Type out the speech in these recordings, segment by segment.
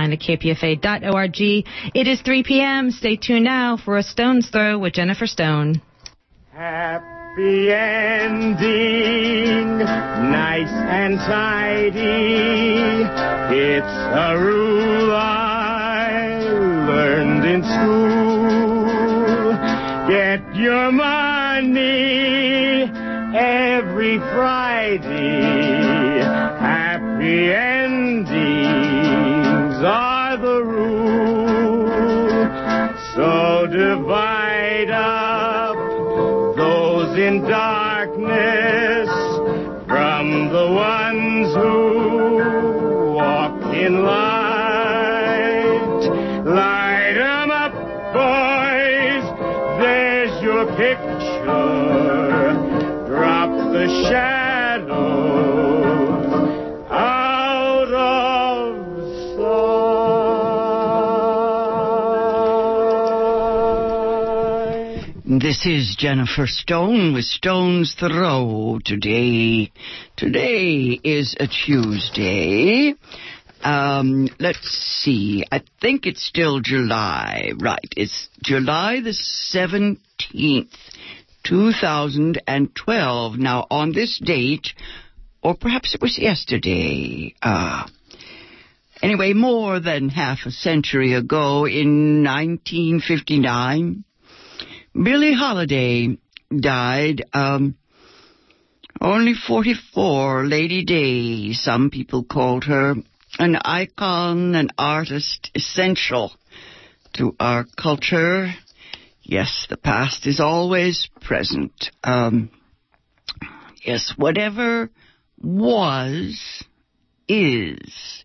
online at kpfa.org. It is 3 p.m. Stay tuned now for a stone's throw with Jennifer Stone. Happy ending, nice and tidy. It's a rule I learned in school. Get your money every Friday. Happy endings This is Jennifer Stone with Stone's Throw today. Today is a Tuesday. Um, let's see. I think it's still July. Right. It's July the 17th, 2012. Now, on this date, or perhaps it was yesterday, uh, anyway, more than half a century ago in 1959, Billie Holiday died, um, only 44, Lady Day, some people called her an icon, an artist, essential to our culture. Yes, the past is always present. Um, yes, whatever was, is.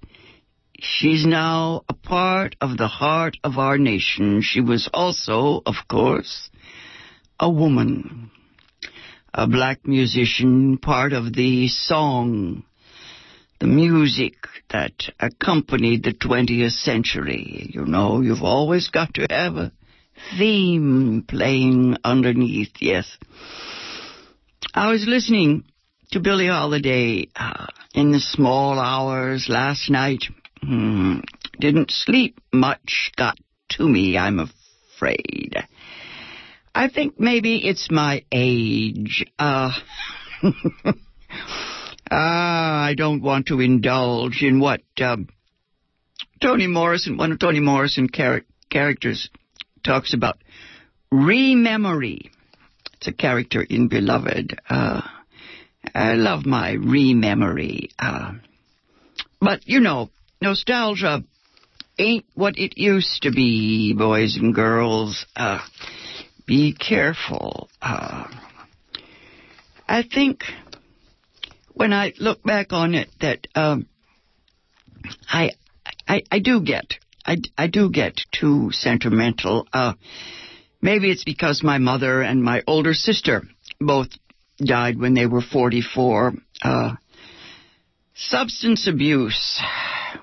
She's now a part of the heart of our nation. She was also, of course, a woman, a black musician, part of the song, the music that accompanied the 20th century. You know, you've always got to have a theme playing underneath, yes. I was listening to Billie Holiday uh, in the small hours last night. Hmm, didn't sleep much, got to me, I'm afraid. I think maybe it's my age. Uh, Ah, I don't want to indulge in what um, Toni Morrison, one of Toni Morrison char- characters, talks about rememory. It's a character in Beloved. Uh, I love my rememory. Uh, but, you know, nostalgia ain't what it used to be, boys and girls. Uh, be careful. Uh, I think when I look back on it, that um, I, I I do get I, I do get too sentimental. Uh, maybe it's because my mother and my older sister both died when they were 44. Uh, substance abuse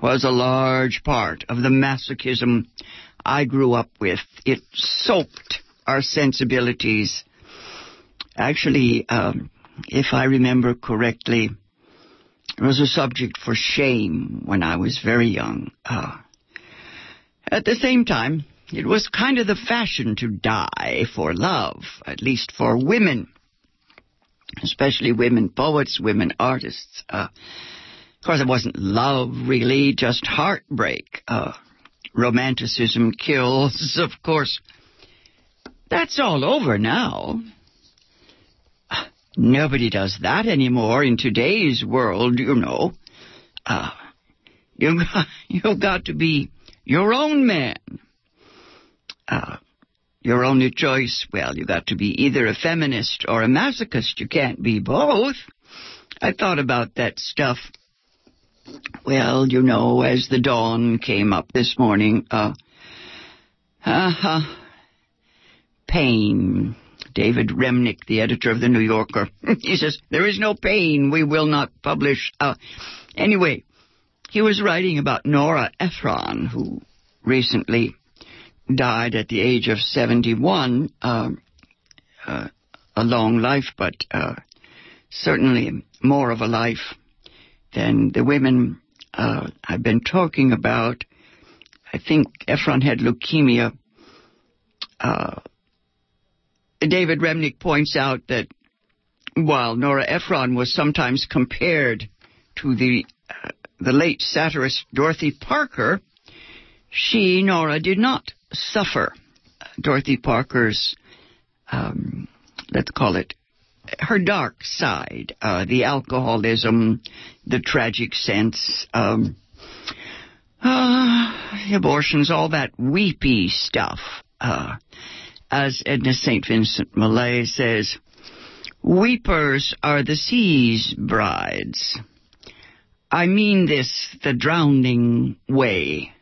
was a large part of the masochism I grew up with. It soaked our sensibilities. Actually, um, if I remember correctly, it was a subject for shame when I was very young. Uh, at the same time, it was kind of the fashion to die for love, at least for women, especially women poets, women artists. Uh, of course, it wasn't love, really, just heartbreak. Uh, romanticism kills, of course. That's all over now. Nobody does that anymore in today's world, you know. Uh, you you've got to be your own man. Uh, your only choice, well, you got to be either a feminist or a masochist. You can't be both. I thought about that stuff. Well, you know, as the dawn came up this morning, uh, uh-huh, pain. David Remnick, the editor of the New Yorker, he says, there is no pain. We will not publish. Uh, anyway, he was writing about Nora Ephron, who recently died at the age of 71. Uh, uh, a long life, but uh, certainly more of a life than the women uh, I've been talking about. I think Ephron had leukemia. Uh, David Remnick points out that while Nora Ephron was sometimes compared to the uh, the late satirist Dorothy Parker, she, Nora, did not suffer Dorothy Parker's, um, let's call it, her dark side, uh, the alcoholism, the tragic sense, um, uh, abortions, all that weepy stuff. Uh, as Edna St. Vincent Millay says, weepers are the sea's brides. I mean this the drowning way.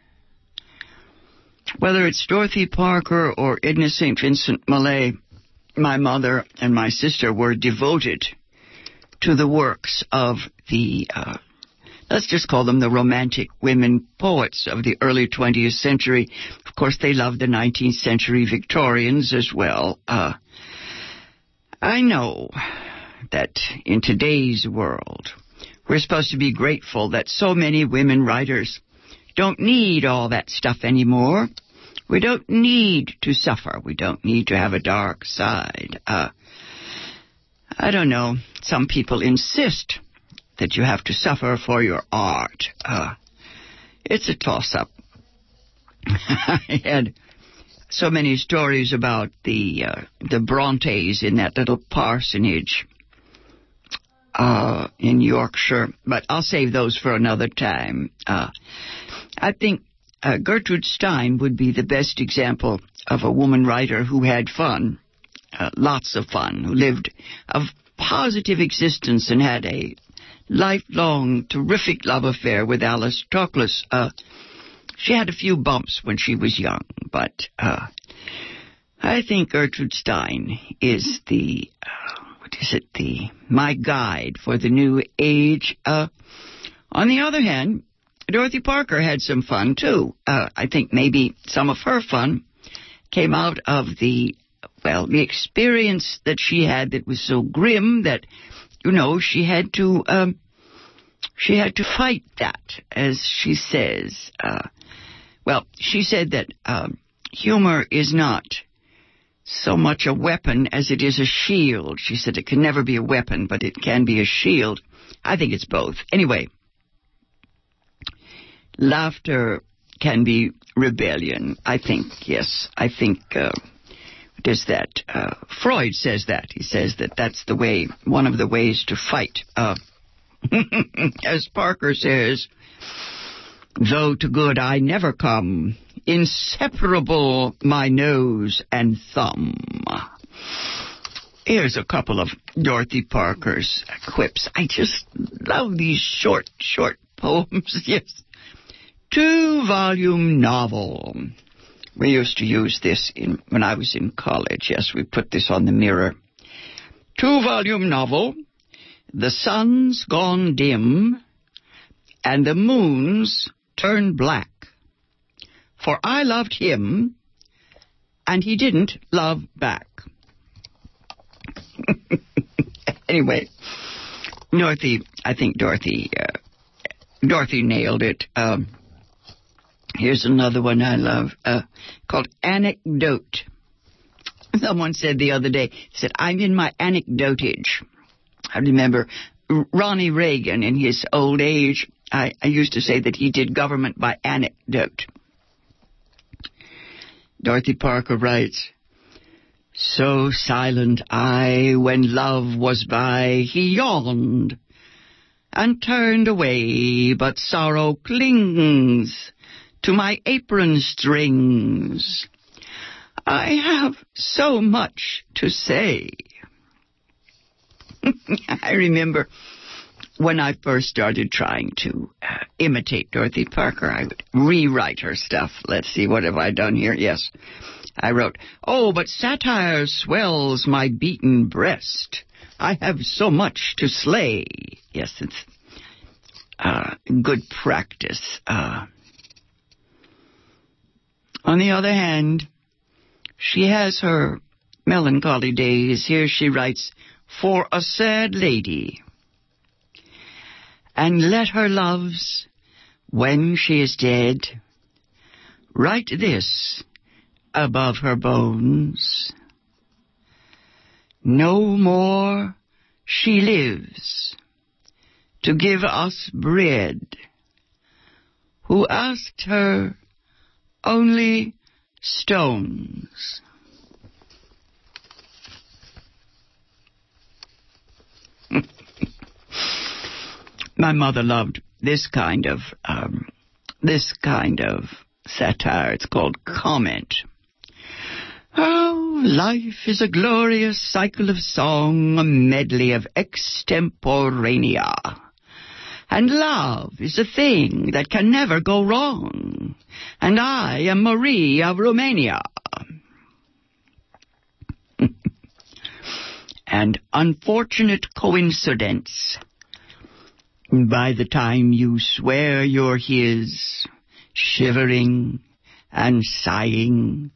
Whether it's Dorothy Parker or Edna St. Vincent Millay, my mother and my sister were devoted to the works of the, uh, let's just call them the romantic women poets of the early 20th century. Of course, they loved the 19th century Victorians as well. Uh, I know that in today's world, we're supposed to be grateful that so many women writers don't need all that stuff anymore. We don't need to suffer. We don't need to have a dark side. Uh, I don't know. Some people insist that you have to suffer for your art. Uh, it's a toss up. I had so many stories about the uh, the Brontes in that little parsonage uh, in Yorkshire, but I'll save those for another time. Uh, I think uh, Gertrude Stein would be the best example of a woman writer who had fun, uh, lots of fun, who lived a positive existence and had a lifelong, terrific love affair with Alice Toklas. Uh, she had a few bumps when she was young, but uh, I think Gertrude Stein is the uh, what is it? The my guide for the new age. Uh, on the other hand, Dorothy Parker had some fun too. Uh, I think maybe some of her fun came out of the, well, the experience that she had that was so grim that, you know, she had to, um, she had to fight that, as she says. Uh, well, she said that um, humor is not so much a weapon as it is a shield. She said it can never be a weapon, but it can be a shield. I think it's both. Anyway, laughter can be rebellion. I think, yes. I think, uh, is that? Uh, Freud says that. He says that that's the way, one of the ways to fight. Uh, as Parker says, though to good I never come, inseparable my nose and thumb. Here's a couple of Dorothy Parker's quips. I just love these short, short poems. Yes two volume novel. We used to use this in, when I was in college. Yes, we put this on the mirror. Two volume novel. The sun's gone dim and the moon's turned black. For I loved him and he didn't love back. anyway, Dorothy, I think Dorothy, uh, Dorothy nailed it. Um, Here's another one I love uh, called Anecdote. Someone said the other day, said, I'm in my anecdotage. I remember Ronnie Reagan in his old age, I, I used to say that he did government by anecdote. Dorothy Parker writes, So silent I, when love was by, he yawned and turned away, but sorrow clings to my apron strings. I have so much to say. I remember when I first started trying to uh, imitate Dorothy Parker, I would rewrite her stuff. Let's see, what have I done here? Yes. I wrote, Oh, but satire swells my beaten breast. I have so much to slay. Yes, it's uh, good practice. Uh, on the other hand, she has her melancholy days. Here she writes, For a sad lady. And let her loves, when she is dead, write this above her bones. No more she lives to give us bread, who asked her only stones. My mother loved this kind of um, this kind of satire. It's called comment. Oh, life is a glorious cycle of song, a medley of extemporanea. And love is a thing that can never go wrong. And I am Marie of Romania. and unfortunate coincidence. By the time you swear you're his, shivering and sighing,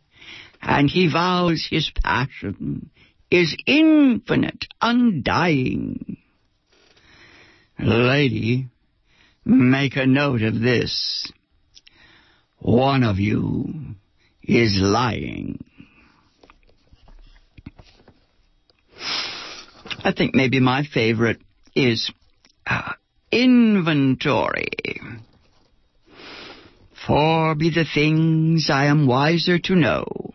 and he vows his passion is infinite, undying. Lady, make a note of this. One of you is lying. I think maybe my favorite is uh, inventory. Four be the things I am wiser to know.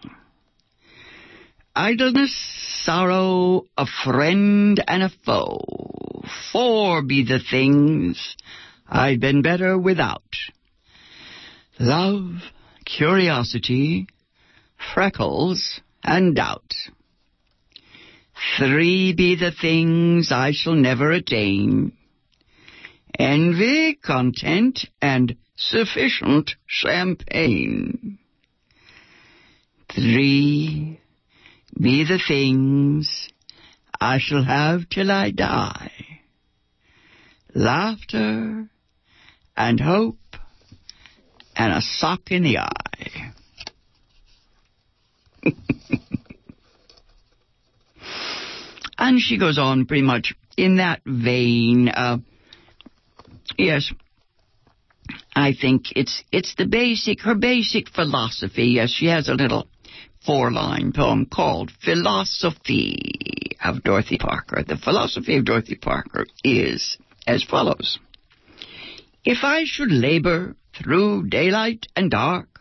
Idleness, sorrow, a friend and a foe. Four be the things I'd been better without. Love, curiosity, freckles, and doubt. Three be the things I shall never attain. Envy, content, and sufficient champagne. Three be the things I shall have till I die. Laughter and hope and a sock in the eye. and she goes on pretty much in that vein. Uh, yes, I think it's it's the basic her basic philosophy. Yes, she has a little four-line poem called "Philosophy" of Dorothy Parker. The philosophy of Dorothy Parker is as follows: If I should labor through daylight and dark,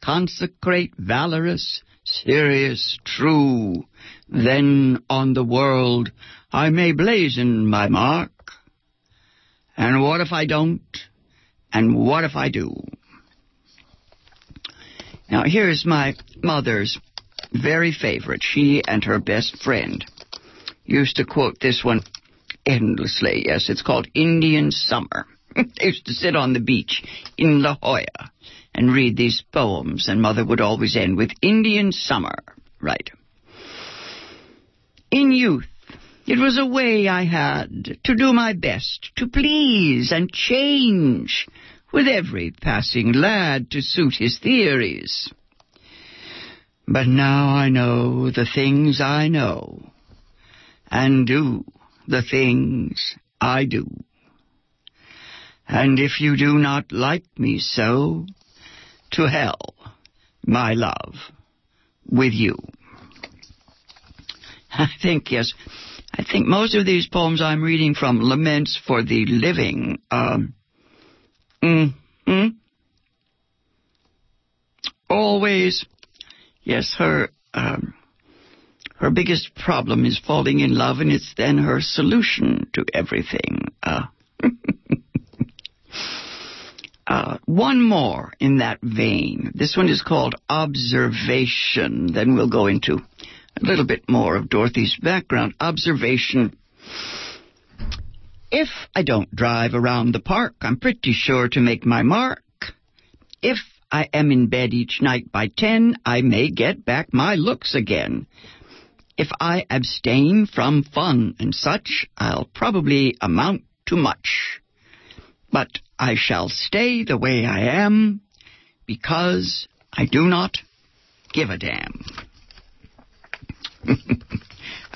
consecrate valorous, serious, true, then on the world I may blazon my mark. And what if I don't? And what if I do? Now here's my mother's very favorite. She and her best friend used to quote this one endlessly. Yes, it's called Indian Summer. they used to sit on the beach in La Jolla and read these poems, and Mother would always end with Indian Summer. Right. In youth, it was a way I had to do my best, to please and change with every passing lad to suit his theories. But now I know the things I know, and do the things I do. And if you do not like me so, to hell, my love, with you. I think, yes, I think most of these poems I'm reading from Laments for the Living. Um, mm-hmm. Always, yes, her, um, her biggest problem is falling in love, and it's then her solution to everything. Uh, uh, one more in that vein. This one is called Observation. Then we'll go into a little bit more of Dorothy's background. Observation. If I don't drive around the park, I'm pretty sure to make my mark. If I am in bed each night by ten, I may get back my looks again. If I abstain from fun and such, I'll probably amount to much. But I shall stay the way I am because I do not give a damn.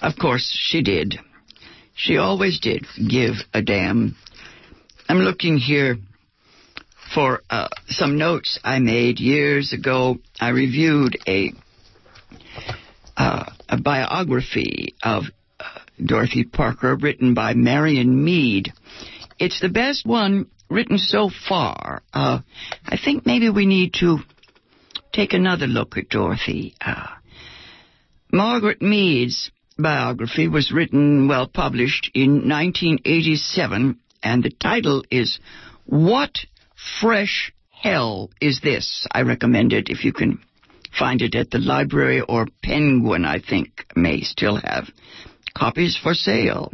of course, she did. She always did give a damn. I'm looking here for uh, some notes I made years ago. I reviewed a uh, a biography of uh, Dorothy Parker written by Marion Meade. It's the best one written so far. Uh, I think maybe we need to take another look at Dorothy. Uh, Margaret Meade's biography was written, well, published in 1987, and the title is What Fresh Hell Is This? I recommend it if you can find it at the library or Penguin, I think, may still have copies for sale.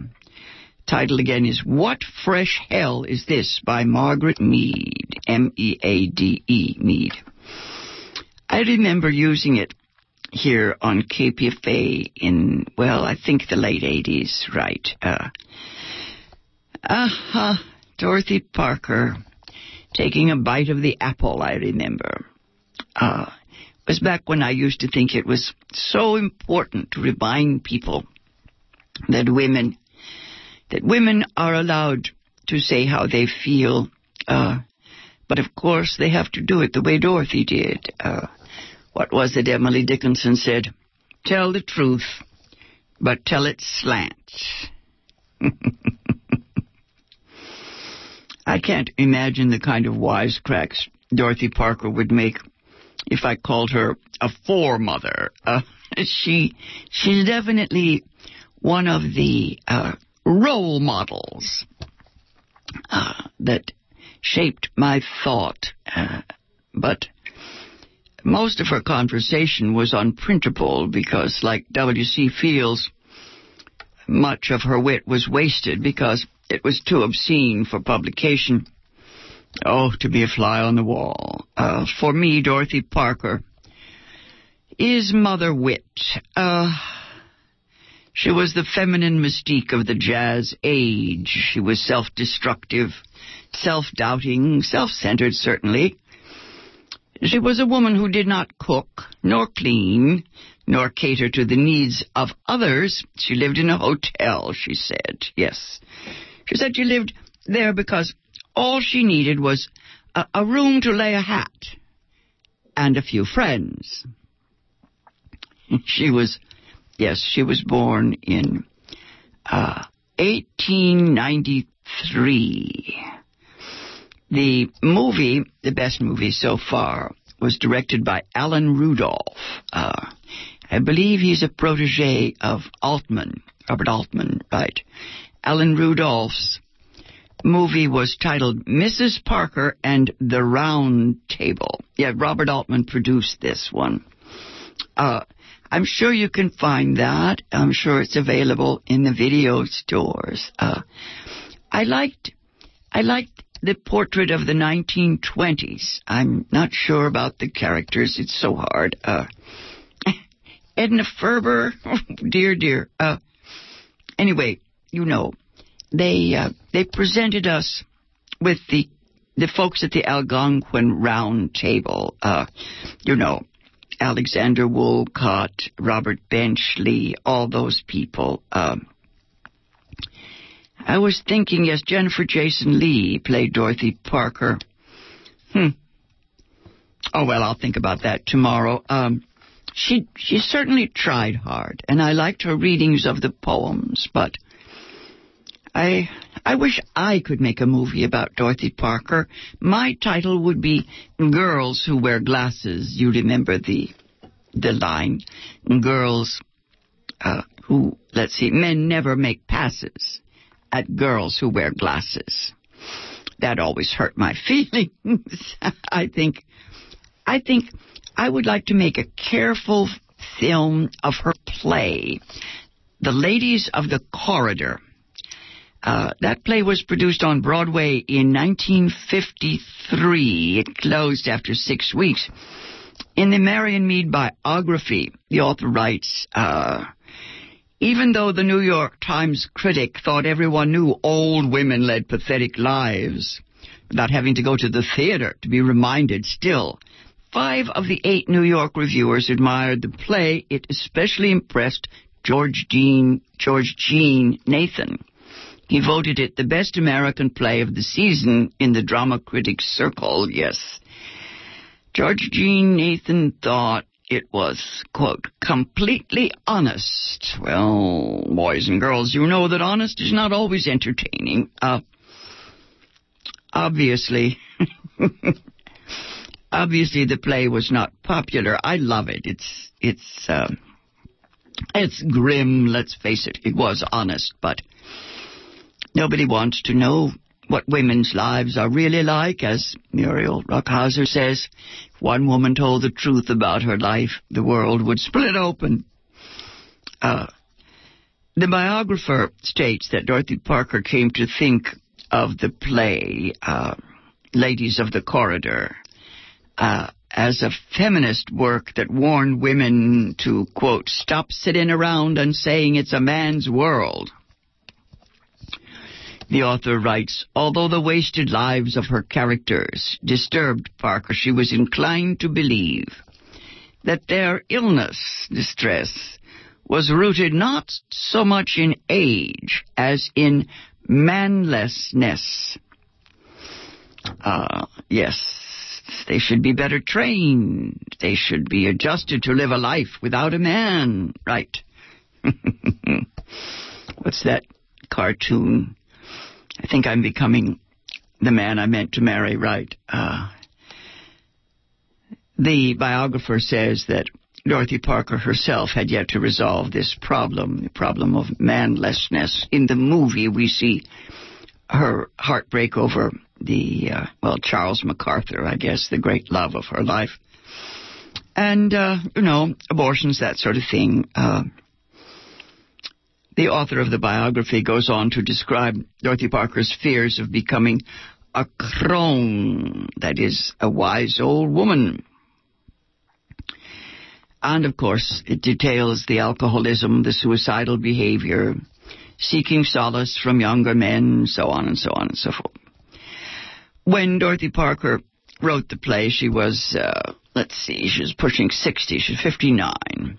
Title again is What Fresh Hell Is This by Margaret Meade, M-E-A-D-E, Meade. I remember using it here on KPFA in, well, I think the late 80s, right. Uh, uh-huh, Dorothy Parker taking a bite of the apple, I remember. Uh, was back when I used to think it was so important to remind people that women, that women are allowed to say how they feel, uh, but of course they have to do it the way Dorothy did. Uh, what was it Emily Dickinson said? Tell the truth, but tell it slant. I can't imagine the kind of wisecracks Dorothy Parker would make if I called her a foremother. Uh, she she's definitely one of the uh, role models uh, that shaped my thought. Uh, but most of her conversation was unprintable because, like W.C. Fields, much of her wit was wasted because it was too obscene for publication. Oh, to be a fly on the wall. Uh, for me, Dorothy Parker is Mother Wit. Uh, she was the feminine mystique of the jazz age. She was self-destructive, self-doubting, self-centered certainly, she was a woman who did not cook, nor clean, nor cater to the needs of others. She lived in a hotel, she said. Yes. She said she lived there because all she needed was a, a room to lay a hat and a few friends. She was, yes, she was born in uh, 1893. The movie, the best movie so far, was directed by Alan Rudolph. Uh, I believe he's a protege of Altman, Robert Altman, right? Alan Rudolph's movie was titled Mrs. Parker and the Round Table. Yeah, Robert Altman produced this one. Uh, I'm sure you can find that. I'm sure it's available in the video stores. Uh, I liked, I liked the portrait of the 1920s. I'm not sure about the characters. It's so hard. Uh, Edna Ferber, dear, dear. Uh, anyway, you know, they uh, they presented us with the the folks at the Algonquin Round Table. Uh, you know, Alexander Woollcott, Robert Benchley, all those people. Um, I was thinking, yes, Jennifer Jason Lee played Dorothy Parker. Hmm. Oh well, I'll think about that tomorrow. Um, she she certainly tried hard, and I liked her readings of the poems. But I I wish I could make a movie about Dorothy Parker. My title would be "Girls Who Wear Glasses." You remember the the line, "Girls uh, who let's see, men never make passes." at girls who wear glasses. That always hurt my feelings. I think, I think I would like to make a careful film of her play, The Ladies of the Corridor. Uh, that play was produced on Broadway in 1953. It closed after six weeks. In the Marion Meade biography, the author writes, uh, even though the New York Times critic thought everyone knew old women led pathetic lives, without having to go to the theater to be reminded still, five of the eight New York reviewers admired the play. It especially impressed George Jean, George Jean Nathan. He voted it the best American play of the season in the drama critics circle, yes. George Jean Nathan thought it was, quote, completely honest. Well, boys and girls, you know that honest is not always entertaining. Uh, obviously, obviously the play was not popular. I love it. It's, it's, uh, it's grim, let's face it. It was honest, but nobody wants to know what women's lives are really like, as Muriel Rukeyser says. If one woman told the truth about her life, the world would split open. Uh, the biographer states that Dorothy Parker came to think of the play, uh, Ladies of the Corridor, uh, as a feminist work that warned women to, quote, stop sitting around and saying it's a man's world. The author writes, although the wasted lives of her characters disturbed Parker, she was inclined to believe that their illness, distress, was rooted not so much in age as in manlessness. Uh, yes, they should be better trained. They should be adjusted to live a life without a man. Right. What's that cartoon? I think I'm becoming the man I meant to marry, right? Uh, the biographer says that Dorothy Parker herself had yet to resolve this problem, the problem of manlessness. In the movie, we see her heartbreak over the, uh, well, Charles MacArthur, I guess, the great love of her life. And, uh, you know, abortions, that sort of thing. Uh, the author of the biography goes on to describe Dorothy Parker's fears of becoming a crone, that is, a wise old woman. And of course, it details the alcoholism, the suicidal behavior, seeking solace from younger men, so on and so on and so forth. When Dorothy Parker wrote the play, she was, uh, let's see, she was pushing 60, she was 59.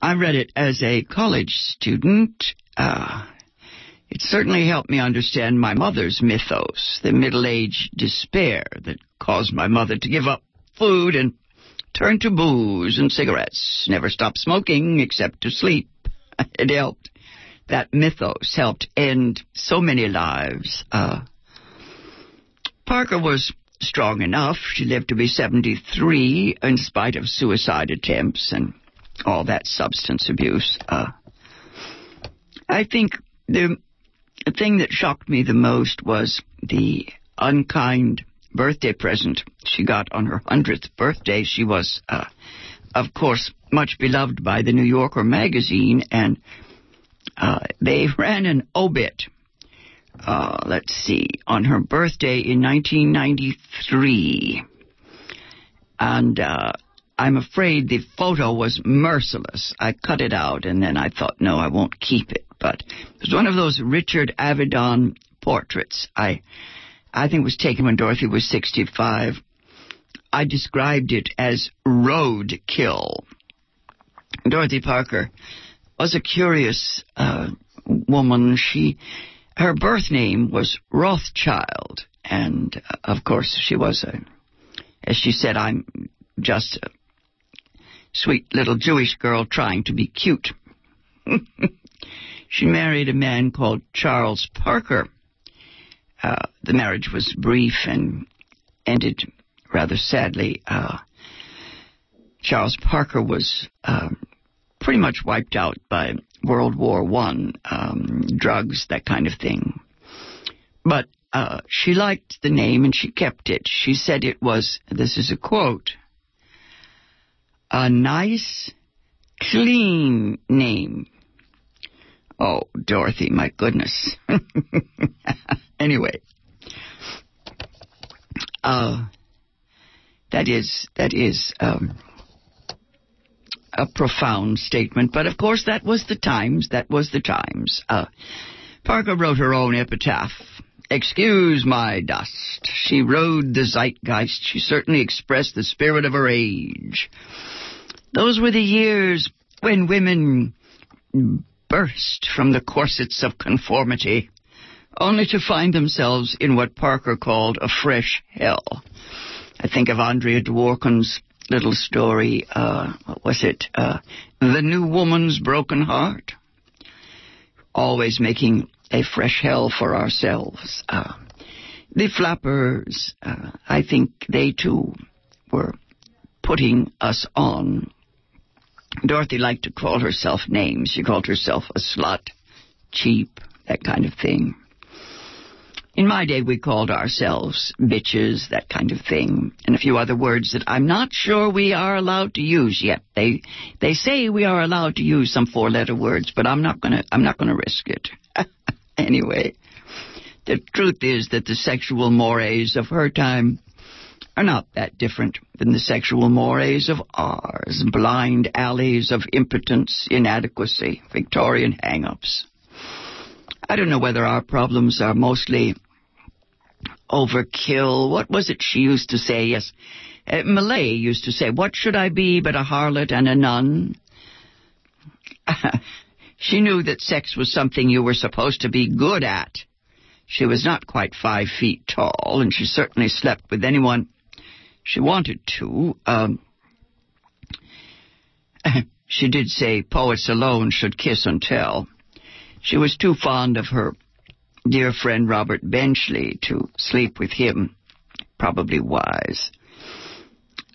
I read it as a college student. Uh, it certainly helped me understand my mother's mythos, the middle-aged despair that caused my mother to give up food and turn to booze and cigarettes, never stop smoking except to sleep. It helped. That mythos helped end so many lives. Uh, Parker was strong enough. She lived to be 73 in spite of suicide attempts and all that substance abuse. Uh, I think the, thing that shocked me the most was the unkind birthday present she got on her 100th birthday. She was, uh, of course, much beloved by the New Yorker magazine, and uh, they ran an obit. Uh, let's see, on her birthday in 1993. And uh, I'm afraid the photo was merciless. I cut it out and then I thought, no, I won't keep it. But it was one of those Richard Avedon portraits. I, I think it was taken when Dorothy was 65. I described it as roadkill. Dorothy Parker was a curious uh, woman. She, her birth name was Rothschild, and uh, of course she was a, as she said, I'm just sweet little Jewish girl trying to be cute. she married a man called Charles Parker. Uh, the marriage was brief and ended rather sadly. Uh, Charles Parker was uh, pretty much wiped out by World War One, um, drugs, that kind of thing. But uh, she liked the name and she kept it. She said it was, this is a quote, a nice, clean name. Oh, Dorothy, my goodness. anyway, uh, that is that is um, a profound statement, but of course that was the times. That was the times. Uh, Parker wrote her own epitaph. Excuse my dust. She rode the zeitgeist. She certainly expressed the spirit of her age. Those were the years when women burst from the corsets of conformity, only to find themselves in what Parker called a fresh hell. I think of Andrea Dworkin's little story, uh, what was it? Uh, the New Woman's Broken Heart. Always making a fresh hell for ourselves. Uh, the flappers, uh, I think they too were putting us on. Dorothy liked to call herself names. She called herself a slut, cheap, that kind of thing. In my day, we called ourselves bitches, that kind of thing, and a few other words that I'm not sure we are allowed to use yet. They they say we are allowed to use some four-letter words, but I'm not gonna I'm not gonna risk it. anyway, the truth is that the sexual mores of her time are not that different than the sexual mores of ours, blind alleys of impotence, inadequacy, Victorian hang-ups. I don't know whether our problems are mostly overkill. What was it she used to say? Yes, uh, used to say, What should I be but a harlot and a nun? she knew that sex was something you were supposed to be good at. She was not quite five feet tall, and she certainly slept with anyone she wanted to. Um, she did say poets alone should kiss and tell. She was too fond of her dear friend Robert Benchley to sleep with him. Probably wise.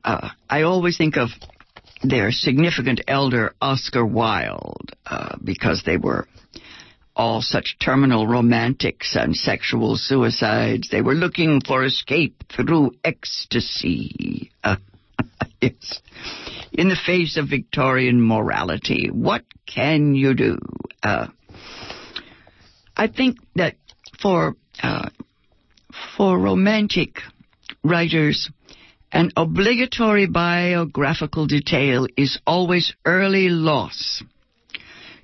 Uh, I always think of their significant elder Oscar Wilde uh, because they were all such terminal romantics and sexual suicides. They were looking for escape through ecstasy. Uh, yes. In the face of Victorian morality, what can you do? Uh, I think that for uh, for romantic writers, an obligatory biographical detail is always early loss.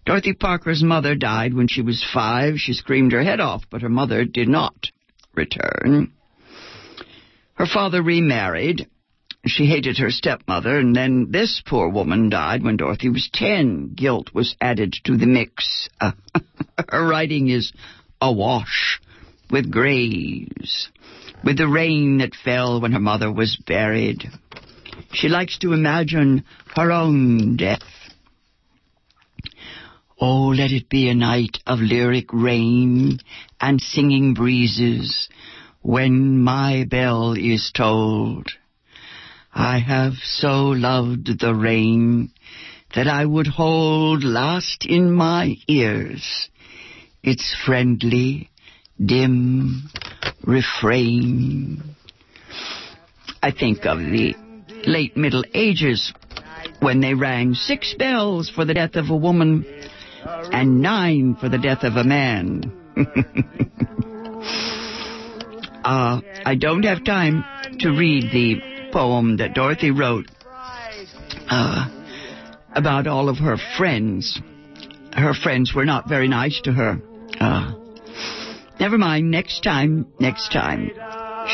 Dorothy Parker's mother died when she was five. She screamed her head off, but her mother did not return. Her father remarried. She hated her stepmother, and then this poor woman died when Dorothy was ten. Guilt was added to the mix. Uh, her writing is awash with graves, with the rain that fell when her mother was buried. She likes to imagine her own death. Oh, let it be a night of lyric rain and singing breezes when my bell is tolled. I have so loved the rain that I would hold last in my ears its friendly, dim refrain. I think of the late Middle Ages when they rang six bells for the death of a woman and nine for the death of a man. uh, I don't have time to read the poem that Dorothy wrote uh, about all of her friends. Her friends were not very nice to her. Uh, never mind, next time, next time.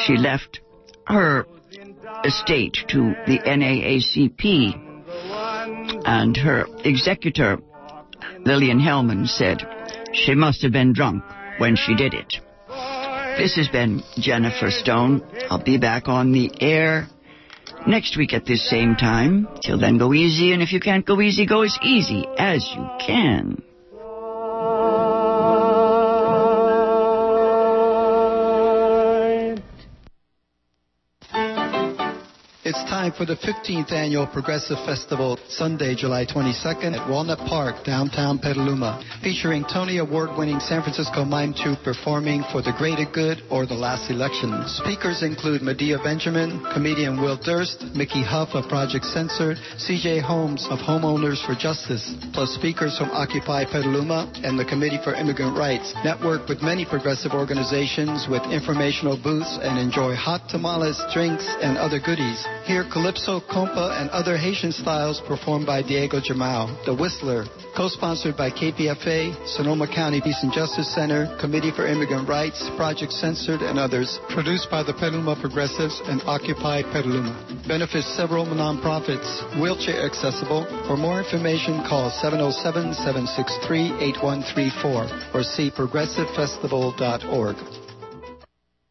She left her estate to the NAACP, and her executor, Lillian Hellman, said she must have been drunk when she did it. This has been Jennifer Stone. I'll be back on the air next week at this same time. Till then, go easy, and if you can't go easy, go as easy as you can. It's time for the 15th annual Progressive Festival, Sunday, July 22nd at Walnut Park, downtown Petaluma, featuring Tony Award-winning San Francisco Mime Troupe performing for the greater good or the last election. Speakers include Medea Benjamin, comedian Will Durst, Mickey Huff of Project Censored, CJ Holmes of Homeowners for Justice, plus speakers from Occupy Petaluma and the Committee for Immigrant Rights. Network with many progressive organizations with informational booths and enjoy hot tamales, drinks, and other goodies. Hear Calypso, Compa, and other Haitian styles performed by Diego Jamal, The Whistler, co-sponsored by KPFA, Sonoma County Peace and Justice Center, Committee for Immigrant Rights, Project Censored, and others. Produced by the Petaluma Progressives and Occupy Petaluma. Benefits several nonprofits. Wheelchair accessible. For more information, call 707-763-8134 or see progressivefestival.org.